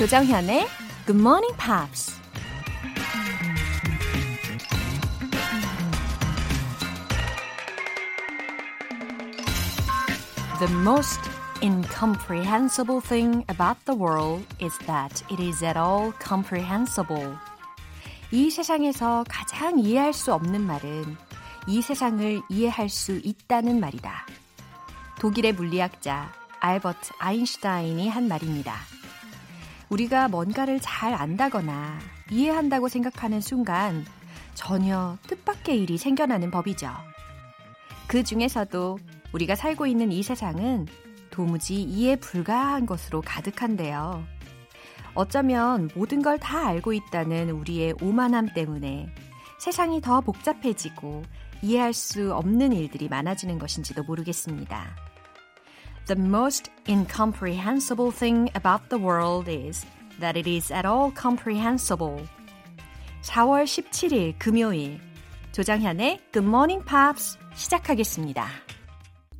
조정현의 Good Morning Pops. The most incomprehensible thing about the world is that it is at all comprehensible. 이 세상에서 가장 이해할 수 없는 말은 이 세상을 이해할 수 있다는 말이다. 독일의 물리학자 알버트 아인슈타인이 한 말입니다. 우리가 뭔가를 잘 안다거나 이해한다고 생각하는 순간 전혀 뜻밖의 일이 생겨나는 법이죠. 그 중에서도 우리가 살고 있는 이 세상은 도무지 이해 불가한 것으로 가득한데요. 어쩌면 모든 걸 다 알고 있다는 우리의 오만함 때문에 세상이 더 복잡해지고 이해할 수 없는 일들이 많아지는 것인지도 모르겠습니다. The most incomprehensible thing about the world is that it is at all comprehensible. 4월 17일 금요일 조장현의 Good Morning Pops 시작하겠습니다.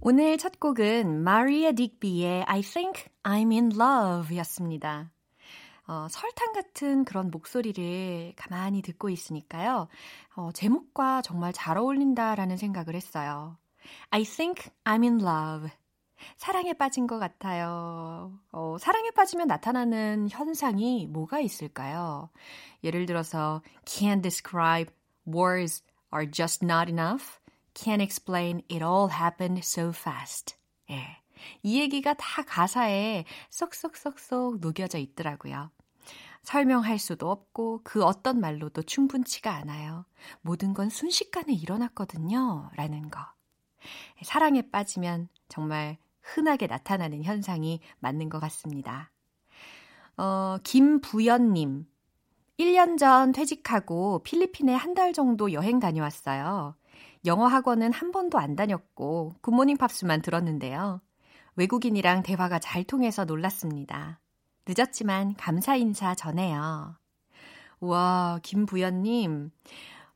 오늘 첫 곡은 마리아 딕비의 I Think I'm in Love 였습니다. 어, 설탕 같은 그런 목소리를 가만히 듣고 있으니까요. 어, 제목과 정말 잘 어울린다라는 생각을 했어요. I think I'm in love. 사랑에 빠진 것 같아요. 어, 사랑에 빠지면 나타나는 현상이 뭐가 있을까요? 예를 들어서 can't describe words are just not enough. Can't explain it all happened so fast. 예. 이 얘기가 다 가사에 쏙쏙쏙쏙 녹여져 있더라고요. 설명할 수도 없고 그 어떤 말로도 충분치가 않아요. 모든 건 순식간에 일어났거든요. 라는 거. 사랑에 빠지면 정말 흔하게 나타나는 현상이 맞는 것 같습니다. 어, 김부연님. 1년 전 퇴직하고 필리핀에 한 달 정도 여행 다녀왔어요. 영어 학원은 한 번도 안 다녔고 굿모닝 팝스만 들었는데요. 외국인이랑 대화가 잘 통해서 놀랐습니다. 늦었지만 감사 인사 전해요. 와, 김부연님.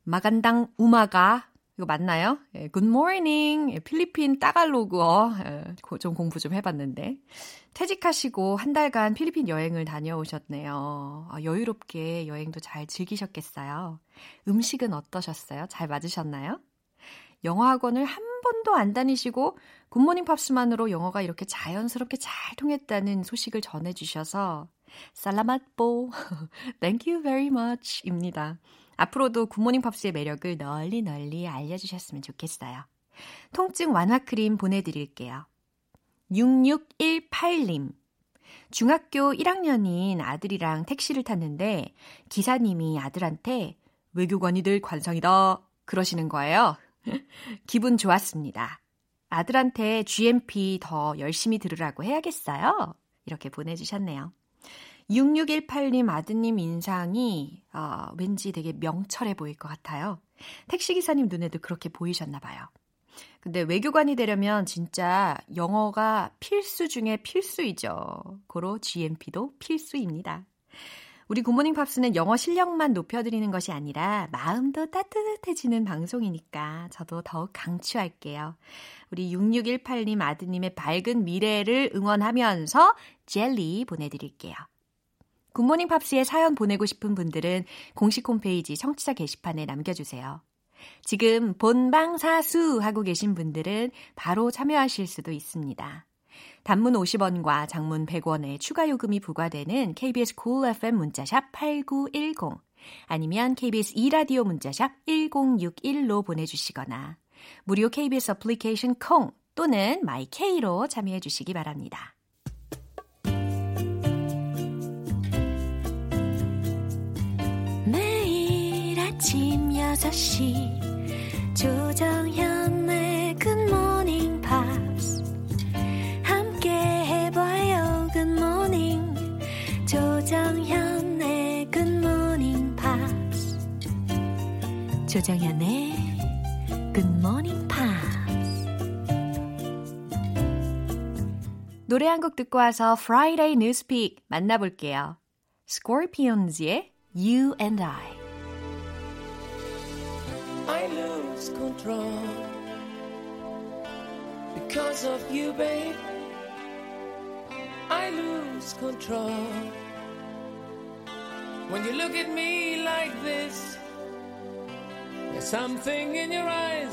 마간당 우마가 이거 맞나요? 예, good morning. 예, 필리핀 따갈로그어. 예, 좀 공부 좀 해봤는데. 퇴직하시고 한 달간 필리핀 여행을 다녀오셨네요. 아, 여유롭게 여행도 잘 즐기셨겠어요. 음식은 어떠셨어요? 잘 맞으셨나요? 영어 학원을 한 번도 안 다니시고 굿모닝 팝스만으로 영어가 이렇게 자연스럽게 잘 통했다는 소식을 전해주셔서 salamat po, thank you very much 입니다. 앞으로도 굿모닝 팝스의 매력을 널리 널리 알려주셨으면 좋겠어요. 통증 완화 크림 보내드릴게요. 6618님. 중학교 1학년인 아들이랑 택시를 탔는데 기사님이 아들한테 외교관이들 관상이다 그러시는 거예요. 기분 좋았습니다. 아들한테 GMP 더 열심히 들으라고 해야겠어요. 이렇게 보내주셨네요. 6618님 아드님 인상이 어, 왠지 되게 명철해 보일 것 같아요. 택시기사님 눈에도 그렇게 보이셨나 봐요. 근데 외교관이 되려면 진짜 영어가 필수 중에 필수이죠. 고로 GMP도 필수입니다. 우리 굿모닝 팝스는 영어 실력만 높여드리는 것이 아니라 마음도 따뜻해지는 방송이니까 저도 더욱 강추할게요. 우리 6618님 아드님의 밝은 미래를 응원하면서 젤리 보내드릴게요. 굿모닝 팝스에 사연 보내고 싶은 분들은 공식 홈페이지 청취자 게시판에 남겨주세요. 지금 본방사수 하고 계신 분들은 바로 참여하실 수도 있습니다. 단문 50원과 장문 100원의 추가 요금이 부과되는 KBS Cool FM 문자샵 8910 아니면 KBS 2라디오 문자샵 1061로 보내주시거나 무료 KBS 어플리케이션 콩 또는 my K로 참여해 주시기 바랍니다. 아침 6시 조정현의 굿모닝 팝스 함께 해봐요 굿모닝 조정현의 굿모닝 팝스 조정현의 굿모닝 팝스 노래 한 곡 듣고 와서 Friday News Pick 만나볼게요. Scorpions의 You and I I lose control because of you, babe. I lose control When you look at me like this, there's something in your eyes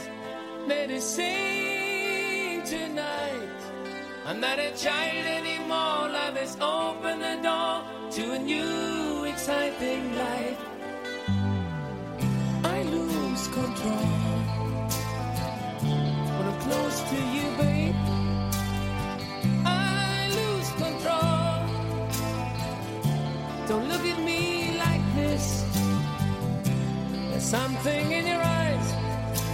that is saying tonight. I'm not a child anymore. Life has opened the door to a new, exciting life. Something in your eyes.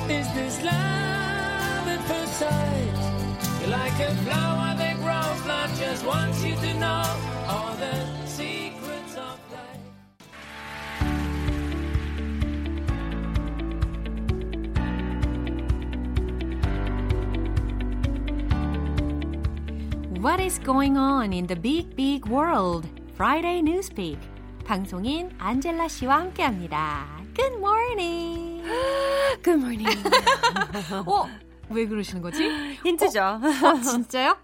Is this love at first sight? You're like a flower that grows, life just wants you to know all the What is going on in the big big world? Friday Newspeak. 방송인 안젤라 씨와 함께 합니다. Good morning. Good morning. 어? 왜 그러시는 거지? 힌트죠. 어, 진짜요?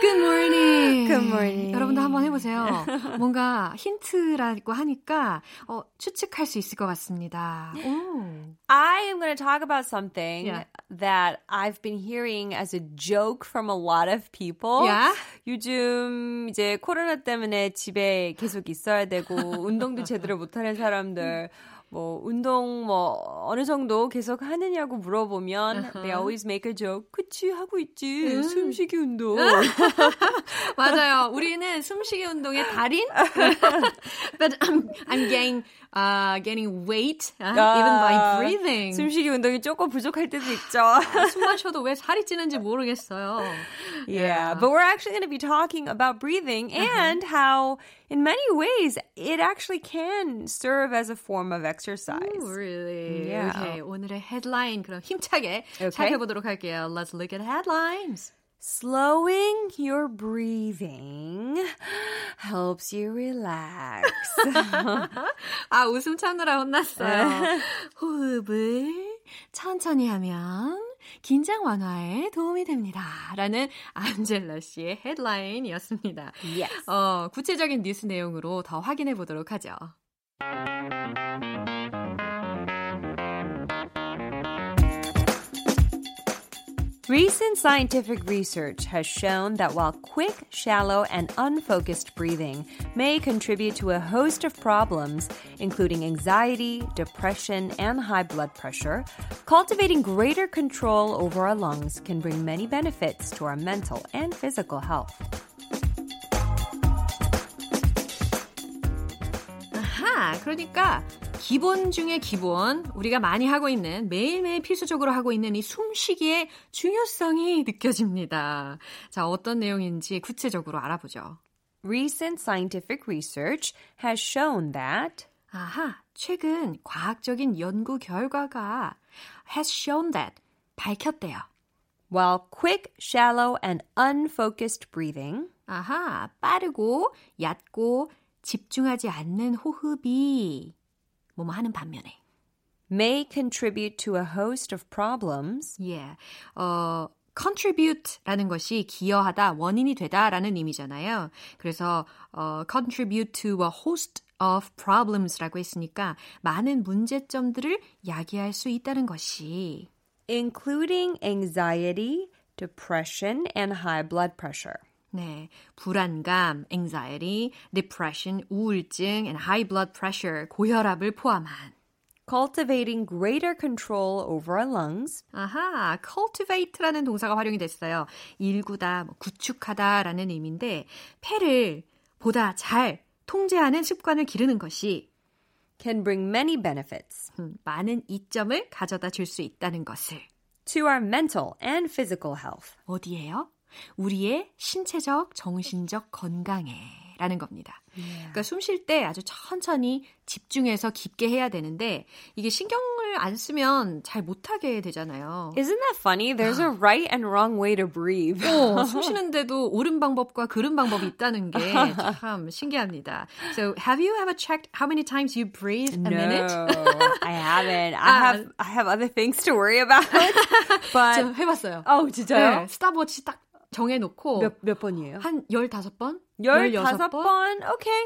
Good morning. Good morning. 여러분도 한번 해보세요. 뭔가 힌트라고 하니까 어, 추측할 수 있을 것 같습니다. 오. I am going to talk about something Yeah. that I've been hearing as a joke from a lot of people. Yeah? 요즘 이제 코로나 때문에 집에 계속 있어야 되고 운동도 제대로 못하는 사람들 뭐 운동 뭐 어느 정도 계속 하느냐고 물어보면 they always make a joke. 그치 하고 있지. 숨쉬기 운동. 맞아요. 우리는 숨쉬기 운동의 달인. But I'm, I'm getting, uh, getting weight uh, even by breathing. 숨쉬기 운동이 조금 부족할 때도 있죠. 숨 마셔도 왜 살이 찌는지 모르겠어요. Yeah, but we're actually going to be talking about breathing and how, in many ways, it actually can serve as a form of exercise. Ooh, really? Yeah. Okay, 오늘의 헤드라인 그럼 힘차게 Okay. 살펴보도록 할게요. Let's look at headlines. Slowing your breathing helps you relax. 아, 웃음 참느라 혼났어요. 호흡을 천천히 하면 긴장 완화에 도움이 됩니다. 라는 안젤라 씨의 헤드라인이었습니다. yes. 어, 구체적인 뉴스 내용으로 더 확인해 보도록 하죠. Recent scientific research has shown that while quick, shallow, and unfocused breathing may contribute to a host of problems, including anxiety, depression, and high blood pressure, cultivating greater control over our lungs can bring many benefits to our mental and physical health. 아하, 그러니까 기본 중에 기본, 우리가 많이 하고 있는, 매일매일 필수적으로 하고 있는 이 숨쉬기의 중요성이 느껴집니다. 자, 어떤 내용인지 구체적으로 알아보죠. Recent scientific research has shown that 아하, 최근 과학적인 연구 결과가 has shown that 밝혔대요. while quick, shallow, and unfocused breathing 아하, 빠르고 얕고 집중하지 않는 호흡이 뭐뭐 하는 반면에 may contribute to a host of problems, 예, 어, contribute라는 것이 기여하다, 원인이 되다라는 의미잖아요. 그래서 어, contribute to a host of problems라고 했으니까 많은 문제점들을 야기할 수 있다는 것이 including anxiety, depression, and high blood pressure. 네, 불안감, anxiety, depression, 우울증, and high blood pressure, 고혈압을 포함한 Cultivating greater control over our lungs 아하, cultivate라는 동사가 활용이 됐어요. 일구다, 뭐 구축하다라는 의미인데 폐를 보다 잘 통제하는 습관을 기르는 것이 can bring many benefits 음, 많은 이점을 가져다 줄 수 있다는 것을 to our mental and physical health. 어디에요? 우리의 신체적, 정신적 건강에 라는 겁니다. 그러니까 숨 쉴 때 아주 천천히 집중해서 깊게 해야 되는데 이게 신경을 안 쓰면 잘 못하게 되잖아요. Isn't that funny? There's a right and wrong way to breathe. 어, 숨 쉬는데도 옳은 방법과 그른 방법이 있다는 게 참 신기합니다. So, have you ever checked how many times you breathe a minute? I haven't. I have I have other things to worry about. but 저 해봤어요. oh, 진짜요? 네, 스탑워치 딱 정해놓고 몇, 몇 번이에요? 한 15번? 15번? Okay.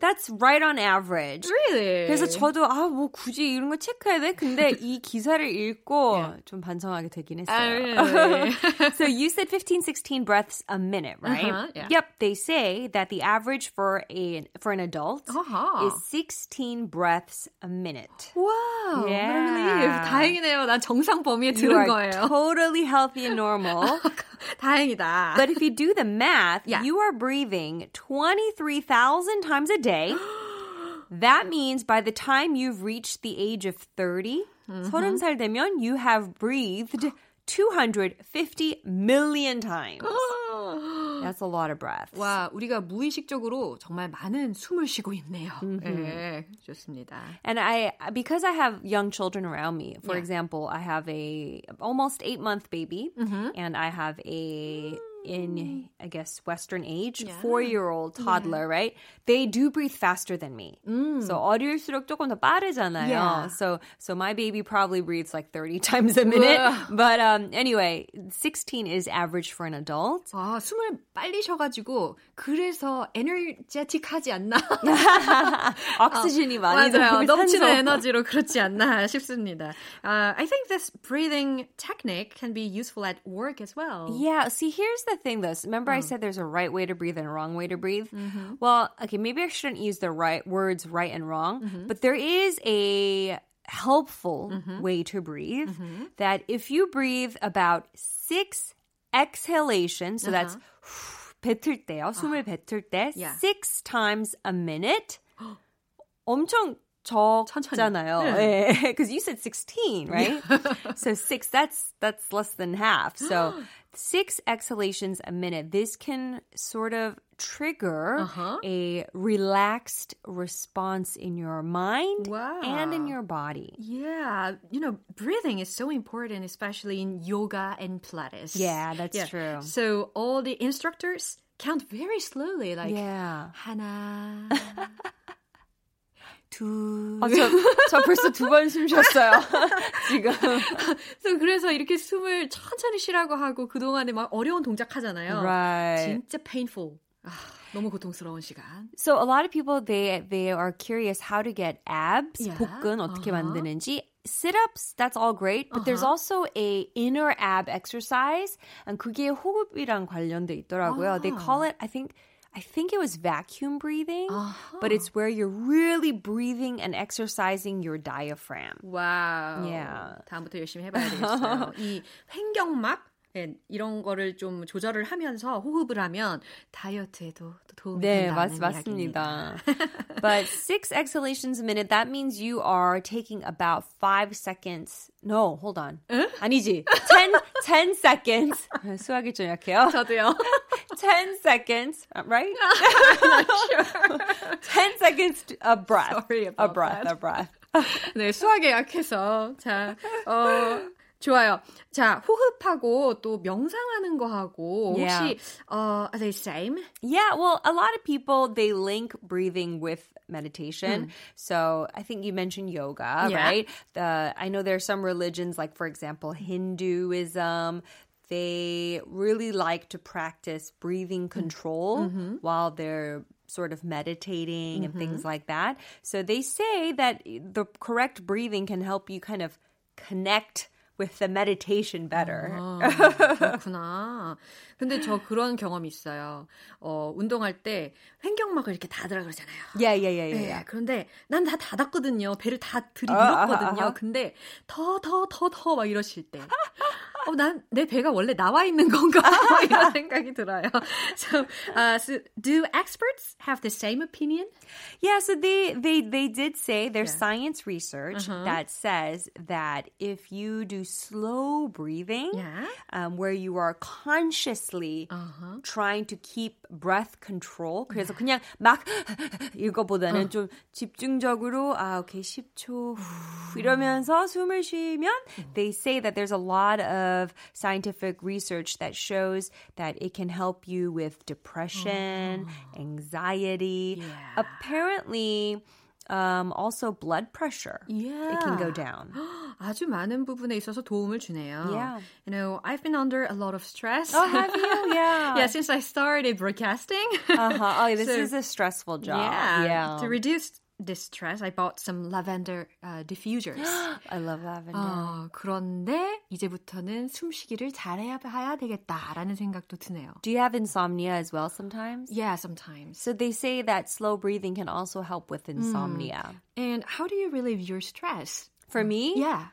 That's right on average. Really? 그래서 저도 아 뭐 굳이 이런 거 체크해야 돼? 근데 이 기사를 읽고 Yeah. 좀 반성하게 되긴 했어요. Ah, really? so you said 15 16 breaths a minute, right? Uh-huh, yeah. Yep, they say that the average for a for an adult Uh-huh. is 16 breaths a minute. wow. Yeah. What a relief. 다행이네요. 난 정상 범위에 You 들은 are 거예요. totally healthy and normal. 다행이다. but if you do the math, Yeah. you are breathing 23,000 times a day. That means by the time you've reached the age of 30, Mm-hmm. 30살 되면 you have breathed 250 million times. That's a lot of breaths. 와, 우리가 무의식적으로 정말 많은 숨을 쉬고 있네요. 네, 좋습니다. And I, because I have young children around me, for Yeah. example, I have a almost eight month baby, Mm-hmm. and I have a in I guess Western age Yeah. four year old toddler, right? They do breathe faster than me. So 어릴수록 조금 더 빠르잖아요. Mm. Yeah. So so my baby probably breathes like thirty times a minute. but um, anyway, sixteen is average for an adult. 아, 숨을 빨리 쉬어가지고 그래서 에너제틱하지 않나? 오xygen이 많이 맞아요. 들어가고 넘치는 산소. 에너지로 그렇지 않나 싶습니다. Uh, I think this breathing technique can be useful at work as well. Yeah, see, here's the thing though. Remember, I said there's a right way to breathe and a wrong way to breathe? Well, okay, maybe I shouldn't use the right words right and wrong, but there is a helpful way to breathe that if you breathe about six exhalations, so that's 뱉을 때요, 숨을 뱉을 때 Yeah. six times a minute, 엄청 적잖아요. 천천히. Because you said 16, right? so six, that's that's less than half. So six exhalations a minute. This can sort of trigger Uh-huh. a relaxed response in your mind Wow. and in your body. Yeah, you know, breathing is so important, especially in yoga and Pilates. Yeah, that's true. So all the instructors count very slowly, like Yeah. 하나, 두. 아, 저, 저 벌써 두 번 숨 쉬었어요. 지금. so 그래서 이렇게 숨을 천천히 쉬라고 하고 그 동안에 막 어려운 동작 하잖아요. Right. 진짜 painful. 아, 너무 고통스러운 시간. So a lot of people they they are curious how to get abs, Yeah. 복근 어떻게 Uh-huh. 만드는지. Sit-ups, that's all great, but there's also a inner ab exercise, and 그게 호흡이랑 관련돼 있더라고요. They call it, I think, I think it was vacuum breathing, but it's where you're really breathing and exercising your diaphragm. 와우. Yeah. 다음부터 열심히 해봐야 되겠어요. 이 횡격막 예, 이런 거를 좀 조절을 하면서 호흡을 하면 다이어트에도 또 도움이 네, 맞, 된다는 맞습니다. 이야기입니다. but six exhalations a minute, that means you are taking about five seconds. No, hold on. 아니지. Ten, ten seconds. 수학이 좀 약해요. 저도요. 10 seconds, uh, right? sure. 10 seconds to- a breath. Sorry a about breath, that. a breath. 네, 수학에 약해서 자, 어, 좋아요. 자, 호흡하고 또 명상하는 거 하고 혹시 Yeah. 어, are they same? Yeah, well, a lot of people they link breathing with meditation. So I think you mentioned yoga, Yeah. right? The I know there are some religions, like for example, Hinduism. They really like to practice breathing control while they're sort of meditating and things like that. So they say that the correct breathing can help you kind of connect with the meditation better. 아, 그렇구나. 근데 저 그런 경험이 있어요. 어, 운동할 때 횡격막을 이렇게 닫으라 그러잖아요. Yeah, yeah, yeah, yeah, 네, yeah. 그런데 난 다 닫았거든요. 배를 다 아, 들이밀었거든요. 아, 아. 근데 더, 더, 더, 더 막 이러실 때. 어, 난 내 배가 원래 나와 있는 건가? 막 이런 생각이 들어요. So, uh, so, do experts have the same opinion? Yeah, so they they they did say there's Yeah. science research that says that if you do slow breathing, Yeah. um, where you are consciously Uh-huh. trying to keep breath control, 그래서 그냥 막 이거보다는 좀 집중적으로 아 오케이 10초 후 이러면서 숨을 쉬면 they say that there's a lot of scientific research that shows that it can help you with depression, anxiety. Yeah. Apparently, um, also blood pressure. Yeah. It can go down. 아주 많은 부분에 있어서 도움을 주네요. Yeah. You know, I've been under a lot of stress. Oh, have you? Yeah. yeah, since I started broadcasting. Uh-huh. Oh, this So- is a stressful job. Yeah. Yeah. To reduce this stress, I bought some lavender uh, diffusers. I love lavender. 어, 그런데 이제부터는 숨쉬기를 잘해야 해야 되겠다라는 생각도 드네요. Do you have insomnia as well sometimes? Yeah, sometimes. So they say that slow breathing can also help with insomnia. And how do you relieve your stress? For me, Yeah.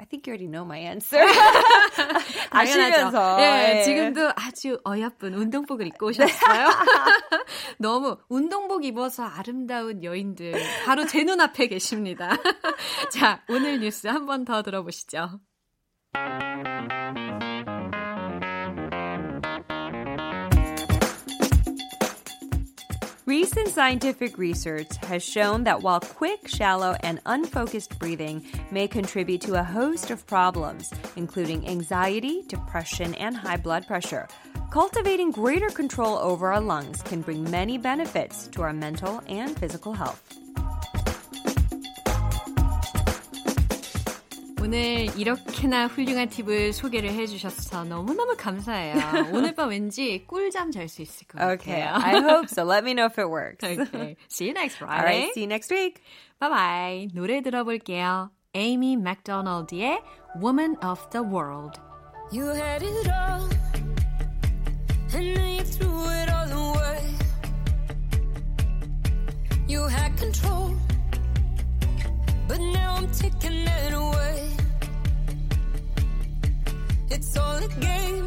I think you already know my answer. 아시면서. 예, 예. 지금도 아주 어여쁜 운동복을 입고 오셨어요. 너무 운동복 입어서 아름다운 여인들 바로 제 눈앞에 계십니다. 자, 오늘 뉴스 한 번 더 들어보시죠. Recent scientific research has shown that while quick, shallow, and unfocused breathing may contribute to a host of problems, including anxiety, depression, and high blood pressure, cultivating greater control over our lungs can bring many benefits to our mental and physical health. 오늘 이렇게나 훌륭한 팁을 소개를 해주셔서 너무너무 감사해요. 오늘 밤 왠지 꿀잠 잘 수 있을 것 같아요. Okay, I hope so. Let me know if it works. okay. See you next All Friday. right, see you next week. Bye bye. 노래 들어볼게요. 에이미 맥도널드의 Woman of the World. You had it all, and then you threw it all away. You had control, but now I'm taking it away. It's all a game,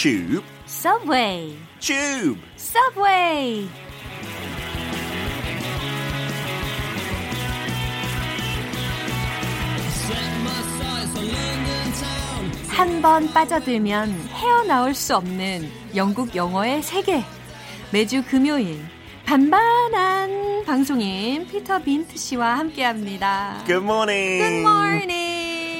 Tube, Subway, tube. Subway. 한 번 빠져들면 헤어나올 수 없는 영국 영어의 세계. 매주 금요일 반반한 방송인 피터 빈트 씨와 함께합니다. Good morning. Good morning.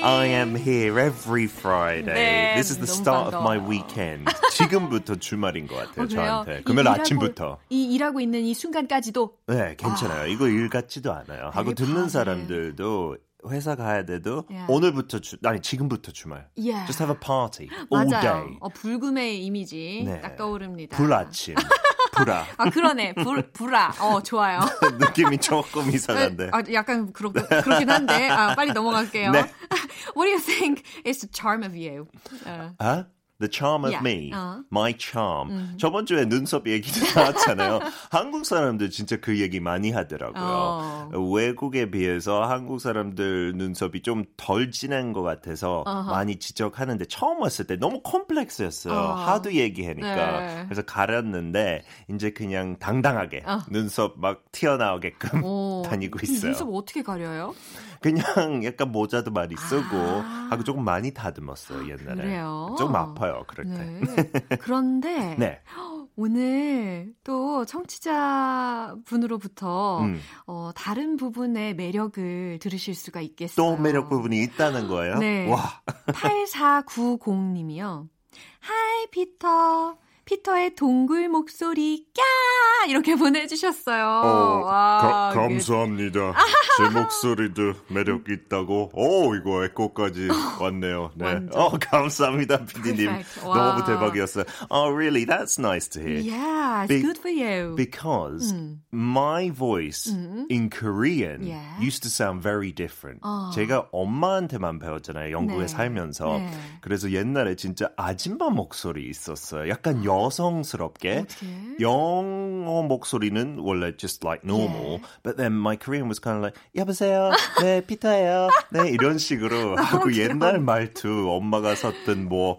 I am here every Friday. 네, This is the start of my 반가워요. weekend. 지금부터 주말인 것 같아요, 어? 저한테. 이 금요일 일하고- 아침부터. 이 일하고 있는 이 순간까지도 네, 괜찮아요. 이거 일 같지도 않아요. 하고 되게 듣는. 사람들도 회사 가야 돼도 Yeah. 오늘부터 주, 아니 지금부터 주말. Yeah. Just have a party all 맞아요. day. 어, 불금의 이미지 네. 딱 떠오릅니다. 불 아침. 불아. 아 그러네. 불 불아. 어 좋아요. 느낌이 조금 이상한데. 아, 약간 그렇, 그렇긴 한데 아, 빨리 넘어갈게요. 네. What do you think is the charm of you? 어. 아? The charm of Yeah. me. 어. My charm. 저번 주에 눈썹 얘기도 나왔잖아요. 한국 사람들 진짜 그 얘기 많이 하더라고요. 어. 외국에 비해서 한국 사람들 눈썹이 좀 덜 진한 것 같아서 많이 지적하는데 처음 왔을 때 너무 콤플렉스였어요. 어. 하도 얘기하니까. 네. 그래서 가렸는데 이제 그냥 당당하게 눈썹 막 튀어나오게끔 오, 다니고 이 있어요. 눈썹 어떻게 가려요? 그냥 약간 모자도 많이 쓰고 아. 하고 조금 많이 다듬었어요 옛날에. 그래요? 조금 아파요 그럴 때. 네. 그런데 네. 오늘 또 청취자 분으로부터 음. 어, 다른 부분의 매력을 들으실 수가 있겠어요. 또 매력 부분이 있다는 거예요? 네. 와. 8490님이요. Hi, Peter. 피터 의 동굴 목소리 까 이렇게 보내주셨어요. 어, 와, 가, 감사합니다. 제 목소리도 매력 있다고. 오, 이거 에코까지 왔네요. 네. 완전. 어, 감사합니다, 피디님. 너무 와. 대박이었어요. Oh, really? That's nice to hear. Yeah, it's Be- good for you. Because my voice in Korean Yeah. used to sound very different. 제가 엄마한테만 배웠잖아요. 영국에 네. 살면서. 네. 그래서 옛날에 진짜 아줌마 목소리 있었어요. 약간 여 성스럽게. 어떡해? 영어 목소리는 원래 just like normal. 예. But then my Korean was kind of like 여보세요. 네, 피터예요. 네, 이런 식으로 하고 귀여워. 옛날 말투 엄마가 썼던 뭐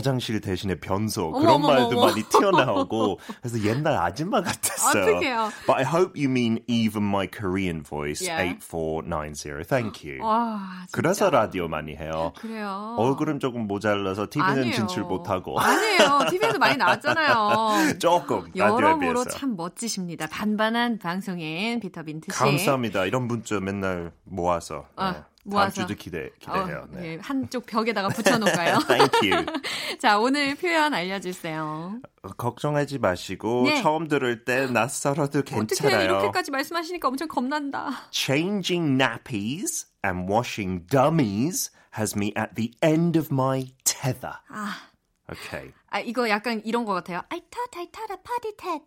화장실 대신에 변소 그런 어머, 말도. 많이 튀어나오고 그래서 옛날 아줌마 같았어요. 어떡해요. But I hope you mean even my Korean voice Yeah. 8490. Thank you. 와. 그래서 라디오 많이 해요. 그래요. 얼굴은 조금 모자라서 TV는 아니에요. 진출 못하고 아니에요. TV에도 많이 나왔잖아요. 조금 라디오에 여러모로 비해서. 참 멋지십니다. 반반한 방송인 피터 빈트 씨. 감사합니다. 이런 문자 맨날 모아서 아, 네. 모아서. 다음 주도 기대 기대해요. 어, 네. 예, 한쪽 벽에다가 붙여놓을까요? Thank you. 자, 오늘 표현 알려주세요. 어, 걱정하지 마시고 네. 처음 들을 때 낯설어도 어떻게 괜찮아요. 이렇게까지 말씀하시니까 엄청 겁난다. Changing nappies and washing dummies has me at the end of my tether. 아, Okay. 아 이거 약간 이런 것 같아요. I thought I thought a party tat.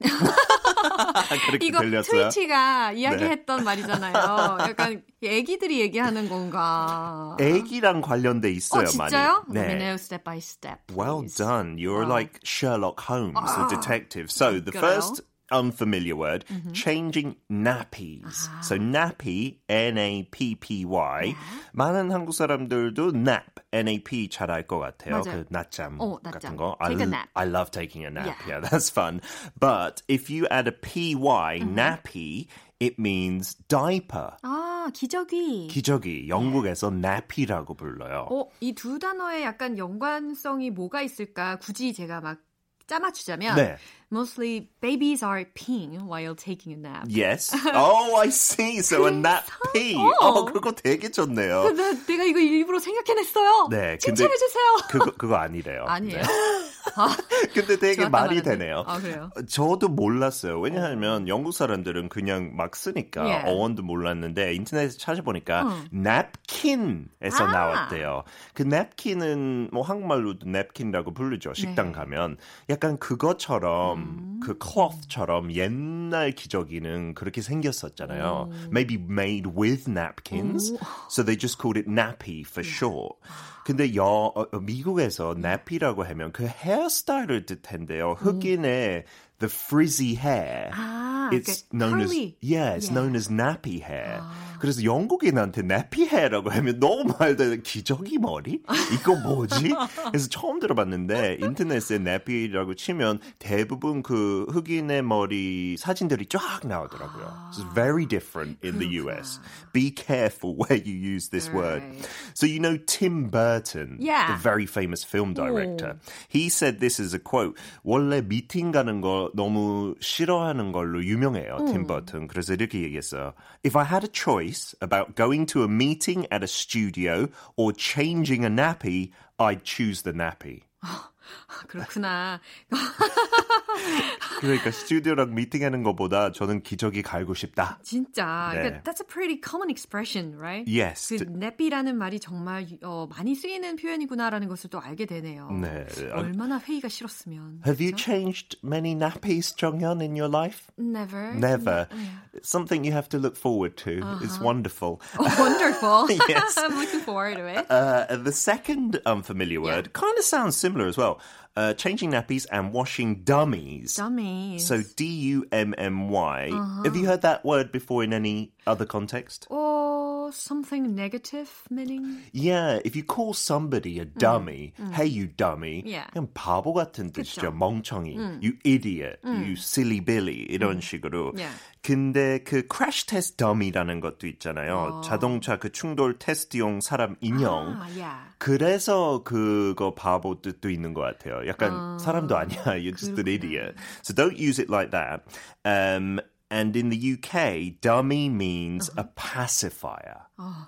그렇게 이거 들렸어요? 트위치가 네. 이야기했던 말이잖아요. 약간 애기들이 얘기하는 건가. 애기랑 관련돼 있어요, 어, 진짜요? 많이. 네. know step by step. Well please. done. You're Wow. like Sherlock Holmes, the detective. So the 그래요? first unfamiliar word, changing nappies. So nappy, N-A-P-P-Y. 많은 한국 사람들도 nap, N-A-P 잘 알 것 같아요. 맞아요. 그 낮잠 어, 같은 낮잠. 거. Take I, a nap. I love taking a nap. Yeah. Yeah, that's fun. But if you add a P-Y, nappy, it means diaper. 아 기저귀. 기저귀, 영국에서 nappy라고 불러요. 어, 이 두 단어에 약간 연관성이 뭐가 있을까? 굳이 제가 막 짜맞추자면 네. Mostly babies are peeing while taking a nap. Yes. Oh, I see. So a nap pee. 어, 그거 되게 좋네요. 나, 내가 이거 일부러 생각해냈어요. 네, 칭찬해주세요. 그거 그거 아니래요. 아니에요. 네. 근데 되게 말이. 되네요. 아, 그래요? 저도 몰랐어요. 왜냐하면 영국 사람들은 그냥 막 쓰니까 예. 어원도 몰랐는데 인터넷에 찾아보니까 napkin에서 아. 나왔대요. 그 napkin은 뭐 한국말로도 napkin이라고 부르죠. 식당 네. 가면 약간 그것처럼 음. 그 cloth처럼 옛날 기저귀는 그렇게 생겼었잖아요. Maybe made with napkins. So they just called it nappy for short. 근데 여, 어, 어, 미국에서 nappy라고 하면 그 헤어스타일을 뜻한대요. 흑인의 the frizzy hair. 아, It's 그러니까 known curly. as yeah, it's Yeah. known as nappy hair. 그래서 영국인한테 hair라고 하면 너무 말도 기저귀 머리? 이거 뭐지? 그래서 처음 들어봤는데 인터넷에 nappy라고 치면 대부분 그 흑인의 머리 사진들이 쫙 나오더라고요. It's very different in the US. Be careful where you use this word. Right. So you know Tim Burton, Yeah. the very famous film director. He said this is a quote. 원래 미팅 가는 거 너무 싫어하는 걸로 유명해요, Tim Burton. 그래서 이렇게 얘기했어요. If I had a choice about going to a meeting at a studio or changing a nappy, I'd choose the nappy. 그렇구나. 그러니까 스튜디오랑 미팅하는 것보다 저는 기저귀 갈고 싶다. 진짜. 네. 그러니까 that's a pretty common expression, right? Yes. 그 nappy라는 말이 정말 어, 많이 쓰이는 표현이구나라는 것을 또 알게 되네요. 네. 얼마나 회의가 싫었으면. Have you 그렇죠? changed many nappies, 정현, in your life? Never. Never. It's something you have to look forward to. It's wonderful. Wonderful. Yes. I'm looking forward to it. Uh, the second unfamiliar word kind of sounds similar as well. Uh, changing nappies and washing dummies. Dummies. So D U M M Y. Have you heard that word before in any other context? or something negative meaning. Yeah, if you call somebody a dummy, hey you dummy, Yeah. 그냥 바보 같은 뜻이죠. 그쵸. 멍청이, you idiot, you silly billy 이런 식으로. Yeah. 근데 그 crash test dummy라는 것도 있잖아요. 자동차 그 충돌 테스트용 사람 인형. 아, yeah. 그래서 그거 바보 뜻도 있는 것 같아요. 약간 사람도 아니야. You're just an 그렇구나. idiot. So don't use it like that. Um, And in the UK, dummy means a pacifier.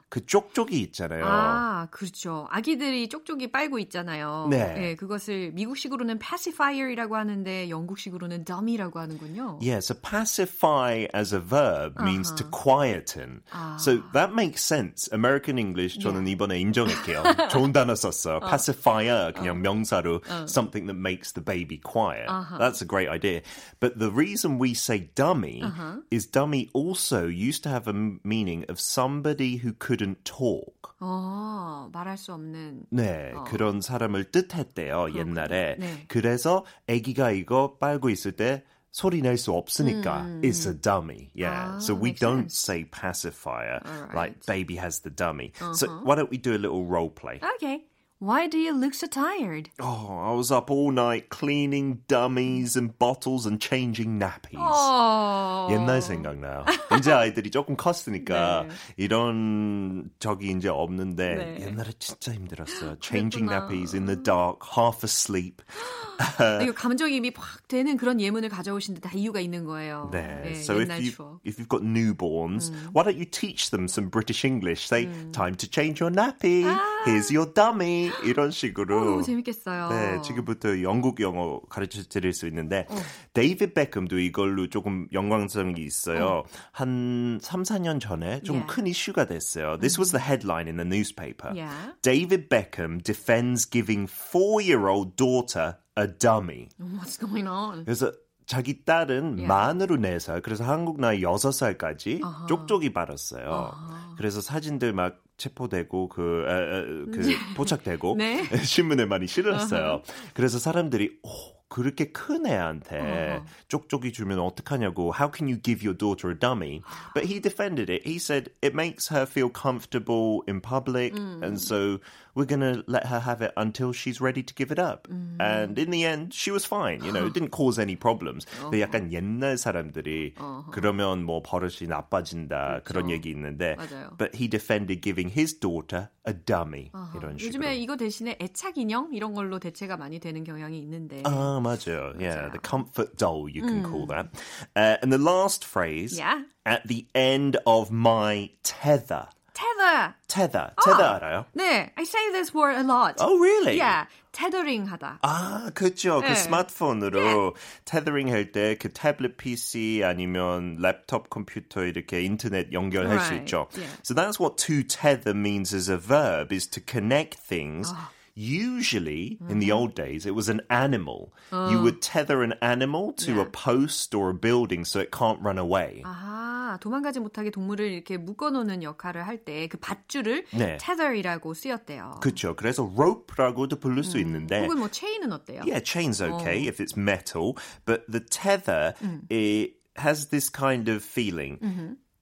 그 쪽쪽이 있잖아요. 아, 그렇죠. 아기들이 쪽쪽이 빨고 있잖아요. 네. 그것을 미국식으로는 pacifier이라고 하는데 영국식으로는 dummy라고 하는군요. Yeah, so pacify as a verb means to quieten. So that makes sense. American English 저는 이번에 인정할게요. 좋은 단어 썼어. Pacifier 그냥 명사로 something that makes the baby quiet. That's a great idea. But the reason we say dummy is dummy also used to have a meaning of somebody who couldn't talk. 어, 말할 수 없는. 네, 그런 사람을 뜻했대요, 옛날에. 네. 그래서 아기가 이거 빨고 있을 때 소리 낼 수 없으니까 it's a dummy. Yeah. 아, so we makes don't sense. say pacifier Alright. like baby has the dummy. So why don't we do a little role play? Okay. Why do you look so tired? Oh, I was up all night cleaning dummies and bottles and changing nappies. 어. 옛날 생각나요. 이제 아이들이 조금 컸으니까 이런 적이 이제 없는데 네. 옛날에 진짜 힘들었어요. Changing 그랬구나. nappies in the dark, half asleep. 이거 감정이입이 확 되는 그런 예문을 가져오신 데 다 이유가 있는 거예요. 네. 네, so if you 추억. if you've got newborns, why don't you teach them some British English? Say, time to change your nappy. Here's your dummy. 이런 어, 식으로. 너무 재밌겠어요. 네, 지금부터 영국 영어 가르쳐 드릴 수 있는데 데이비드 베컴도 이걸로 조금 영광성이 있어요. 한 3, 4년 전에 좀 Yeah. 큰 이슈가 됐어요. This was the headline in the newspaper. Yeah. David Beckham defends giving four-year-old daughter a dummy. What's going on? 그래서 자기 딸은 Yeah. 만으로 4살, 그래서 한국 나이 6살까지 쪽쪽이 받았어요. 그래서 사진들 막 체포되고 그, 에, 에, 그 포착되고 네. 신문에 많이 실었어요. 그래서 사람들이 오, 그렇게 큰 애한테 쪽쪽이 주면 어떡하냐고 How can you give your daughter a dummy? But he defended it. He said it makes her feel comfortable in public and so we're going to let her have it until she's ready to give it up. And in the end she was fine. You know, it didn't cause any problems. 근데 약간 옛날 사람들이 그러면 뭐 버릇이 나빠진다 그런 얘기 있는데 맞아요. but he defended giving his daughter a dummy 이런 식으로. 요즘에 이거 대신에 애착 인형 이런 걸로 대체가 많이 되는 경향이 있는데. Ah, 맞아요. Yeah, the comfort doll, you can call that. Uh, and the last phrase, Yeah. at the end of my tether. tether. tether. tether 알아요? 네, I say this word a lot. Oh, really? Yeah, tethering 하다. 아, 그렇죠. 그 네. 스마트폰으로 테더링 할 때 그 태블릿 PC 아니면 랩톱 컴퓨터 이렇게 인터넷 연결할 수 Right. 있죠. Yeah. So that's what to tether means as a verb is to connect things. Ah. Usually, in Mm-hmm. the old days, it was an animal. You Oh. would tether an animal to a post or a building so it can't run away. 아, 도망가지 못하게 동물을 이렇게 묶어놓는 역할을 할 때 그 밧줄을 네. tether이라고 쓰였대요. 그렇죠. 그래서 rope라고도 부를 수 있는데 혹은 뭐 체인은 어때요? Yeah, chain's okay if it's metal, but the tether it has this kind of feeling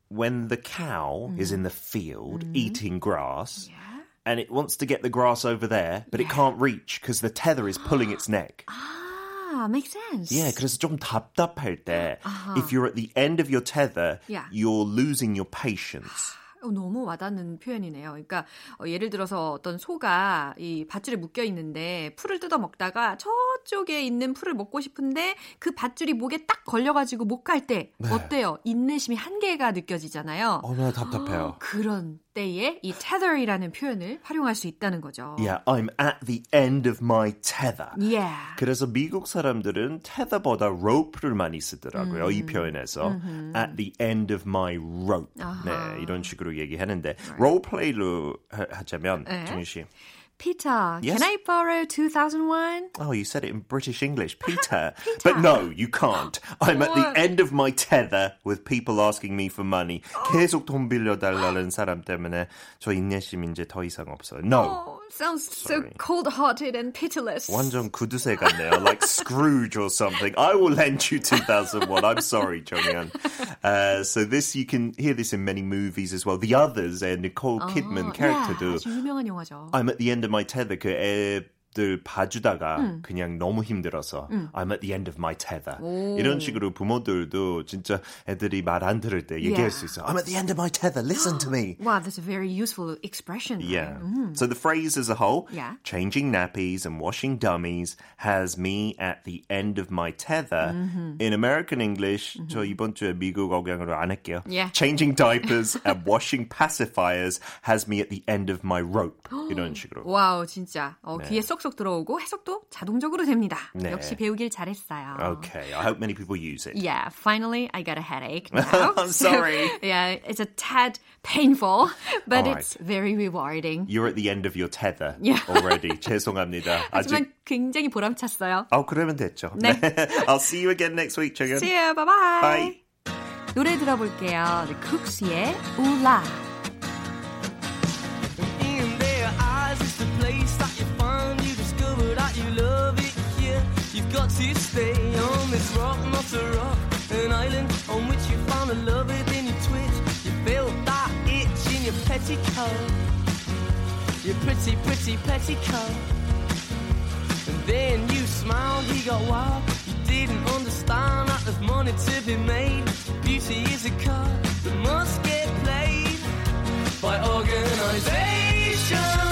when the cow is in the field eating grass. And it wants to get the grass over there, but it can't reach because the tether is pulling its neck. 아, Makes sense. Yeah, 그래서 좀 답답할 때, if you're at the end of your tether, Yeah. you're losing your patience. 어, 너무 와닿는 표현이네요. 그러니까 어, 예를 들어서 어떤 소가 이 밧줄에 묶여 있는데 풀을 뜯어 먹다가 저 쪽에 있는 풀을 먹고 싶은데 그 밧줄이 목에 딱 걸려가지고 못 갈 때 어때요? 인내심이 한계가 느껴지잖아요. 얼마나 답답해요. 그런 때에 이 tether이라는 표현을 활용할 수 있다는 거죠. Yeah, I'm at the end of my tether. Yeah. 그래서 미국 사람들은 tether보다 rope를 많이 쓰더라고요. 이 표현에서 at the end of my rope. 네, 이런 식으로 얘기하는데 롤플레이로 하- 하자면 네. 정희 씨. Peter, Yes? can I borrow 2001? Oh, you said it in British English, Peter. But no, you can't. I'm at the What? end of my tether with people asking me for money. 계속 돈 빌려달라는 사람 때문에 저 인내심 이제 더 이상 없어요. No. Oh, sounds so Sorry. cold-hearted and pitiless. 완전 구두쇠 같네요. Like Scrooge or something. I will lend you 2001. I'm sorry, 정연. Uh, so this, you can hear this in many movies as well. The Others, a Nicole Kidman 아, character도 아주 유명한 영화죠. I'm at the end of my tether. 그 애 들 봐주다가 음. 그냥 너무 힘들어서 음. I'm at the end of my tether 오. 이런 식으로 부모들도 진짜 애들이 말 안 들을 때 얘기할 yeah. 수 있어. I'm at the end of my tether. Listen to me. Wow, that's a very useful expression. Yeah. Mm. So the phrase as a whole, yeah. changing nappies and washing dummies has me at the end of my tether. Mm-hmm. In American English, mm-hmm. 저 이번 주에 미국 억양으로 안 할게요. Yeah. Changing diapers and washing pacifiers has me at the end of my rope. 이런 식으로. 와우, 진짜. 어, 네. 귀에 쏙 쏙 들어오고 해석도 자동적으로 됩니다. 네. 역시 배우길 잘했어요. Okay, I hope many people use it. Yeah, finally I got a headache now. I'm sorry. So, yeah, it's a tad painful, but right. it's very rewarding. You're at the end of your tether yeah. already. 죄송합니다. 하지만 아직... 굉장히 보람찼어요. 어, 그러면 됐죠. 네. I'll see you again next week, 정연. See you. Bye-bye. Bye. 노래 들어볼게요. The Cooks의 우라. Got to stay on this rock, not a rock, an island on which you found a love within your twitch. You felt that itch in your petticoat, your pretty, pretty petticoat. And then you smiled, he got wild. You didn't understand that there's money to be made. Beauty is a card that must get played by organization.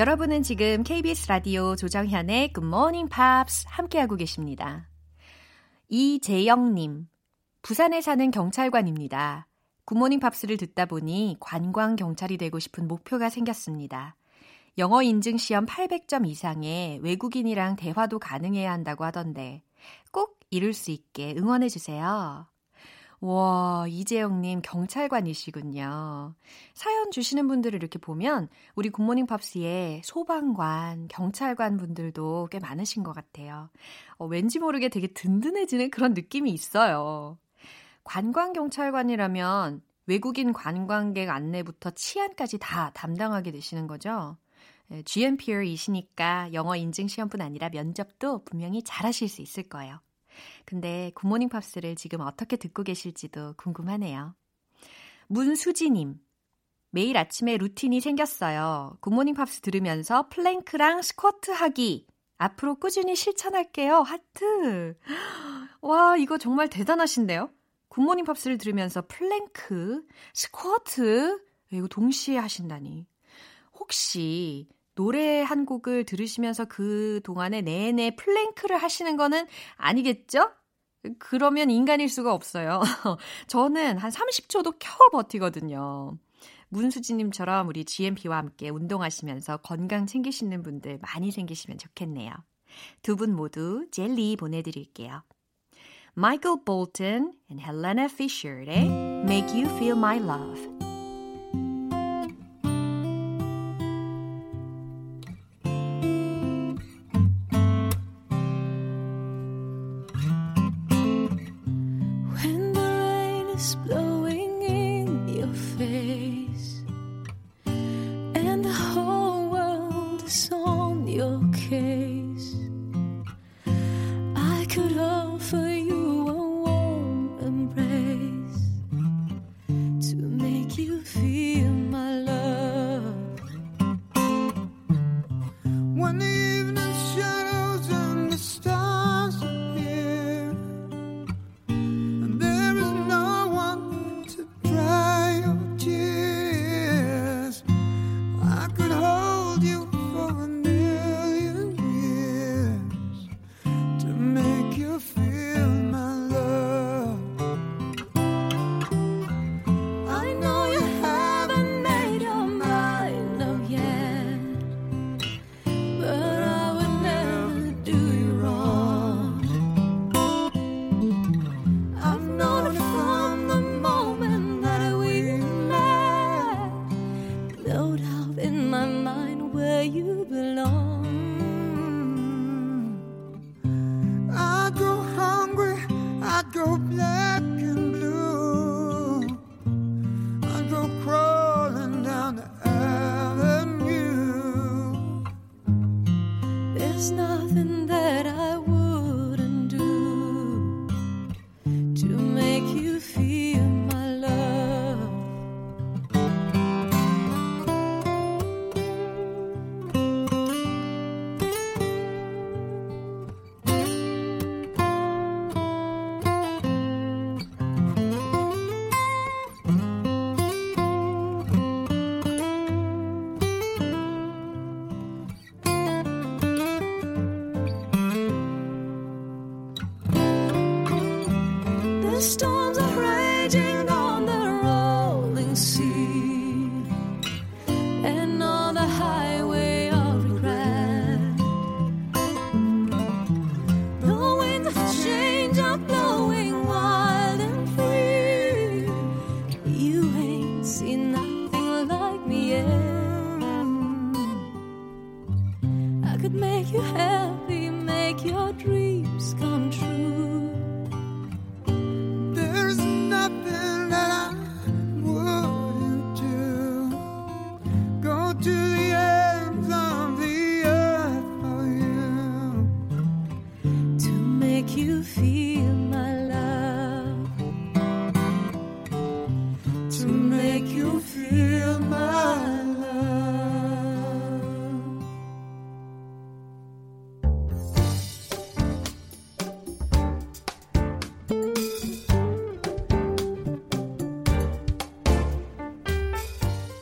여러분은 지금 KBS 라디오 조정현의 Good Morning Pops 함께하고 계십니다. 이재영님, 부산에 사는 경찰관입니다. 굿모닝 팝스를 듣다 보니 관광 경찰이 되고 싶은 목표가 생겼습니다. 영어 인증 시험 800점 이상의 외국인이랑 대화도 가능해야 한다고 하던데 꼭 이룰 수 있게 응원해 주세요. 와, 이재영님 경찰관이시군요. 사연 주시는 분들을 이렇게 보면 우리 굿모닝 팝스에 소방관, 경찰관 분들도 꽤 많으신 것 같아요. 어, 왠지 모르게 되게 든든해지는 그런 느낌이 있어요. 관광경찰관이라면 외국인 관광객 안내부터 치안까지 다 담당하게 되시는 거죠. GMPer이시니까 영어 인증 시험뿐 아니라 면접도 분명히 잘하실 수 있을 거예요. 근데 굿모닝 팝스를 지금 어떻게 듣고 계실지도 궁금하네요. 문수지님, 매일 아침에 루틴이 생겼어요. 굿모닝 팝스 들으면서 플랭크랑 스쿼트 하기. 앞으로 꾸준히 실천할게요. 하트. 와, 이거 정말 대단하신데요? 굿모닝 팝스를 들으면서 플랭크, 스쿼트, 이거 동시에 하신다니. 혹시 노래 한 곡을 들으시면서 그 동안에 내내 플랭크를 하시는 거는 아니겠죠? 그러면 인간일 수가 없어요. 저는 한 30초도 켜 버티거든요. 문수진님처럼 우리 GMP와 함께 운동하시면서 건강 챙기시는 분들 많이 생기시면 좋겠네요. 두 분 모두 젤리 보내드릴게요. Michael Bolton and Helena Fisher Make You Feel My Love.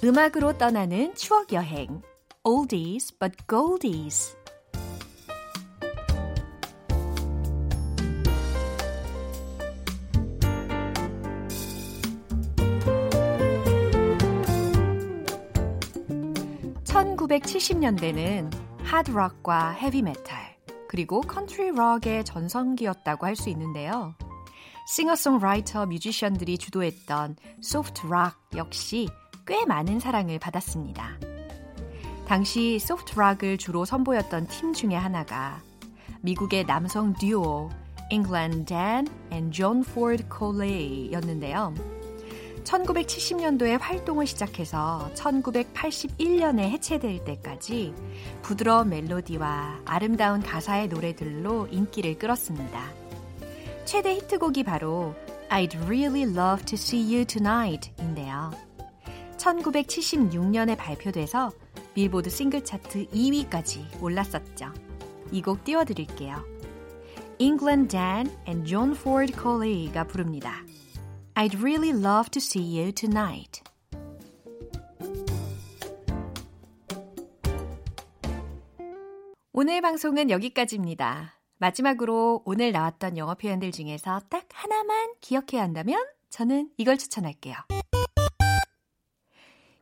음악으로 떠나는 추억 여행. Oldies but Goldies. (1970년대는) 하드락과 헤비메탈 그리고 컨트리 록의 전성기였다고 할 수 있는데요. 싱어송라이터 뮤지션들이 주도했던 소프트 락 역시 꽤 많은 사랑을 받았습니다. 당시 소프트락을 주로 선보였던 팀 중에 하나가 미국의 남성 듀오 댄 앤 존 포드 콜리였는데요. 1970년도에 활동을 시작해서 1981년에 해체될 때까지 부드러운 멜로디와 아름다운 가사의 노래들로 인기를 끌었습니다. 최대 히트곡이 바로 I'd Really Love to See You Tonight 인데요. 1976년에 발표돼서 빌보드 싱글 차트 2위까지 올랐었죠. 이 곡 띄워드릴게요. England Dan and John Ford Coley가 부릅니다. I'd really love to see you tonight. 오늘 방송은 여기까지입니다. 마지막으로 오늘 나왔던 영어 표현들 중에서 딱 하나만 기억해야 한다면 저는 이걸 추천할게요.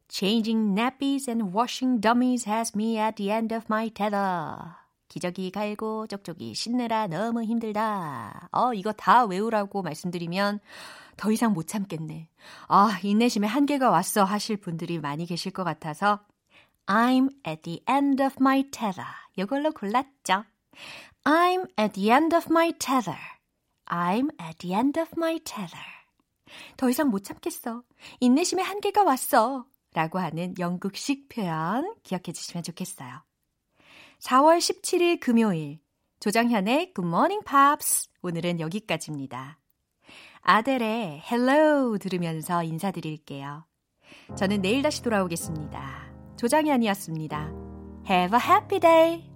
Changing nappies and washing dummies has me at the end of my tether. 기저귀 갈고 쪽쪽이 씻느라 너무 힘들다. 어, 이거 다 외우라고 말씀드리면 더 이상 못 참겠네. 아, 인내심에 한계가 왔어 하실 분들이 많이 계실 것 같아서 I'm at the end of my tether. 이걸로 골랐죠. I'm at the end of my tether. I'm at the end of my tether. 더 이상 못 참겠어. 인내심에 한계가 왔어. 라고 하는 영국식 표현 기억해 주시면 좋겠어요. 4월 17일 금요일 조정현의 Good Morning Pops 오늘은 여기까지입니다. 아델의 Hello 들으면서 인사드릴게요. 저는 내일 다시 돌아오겠습니다. 조정현이었습니다. Have a happy day!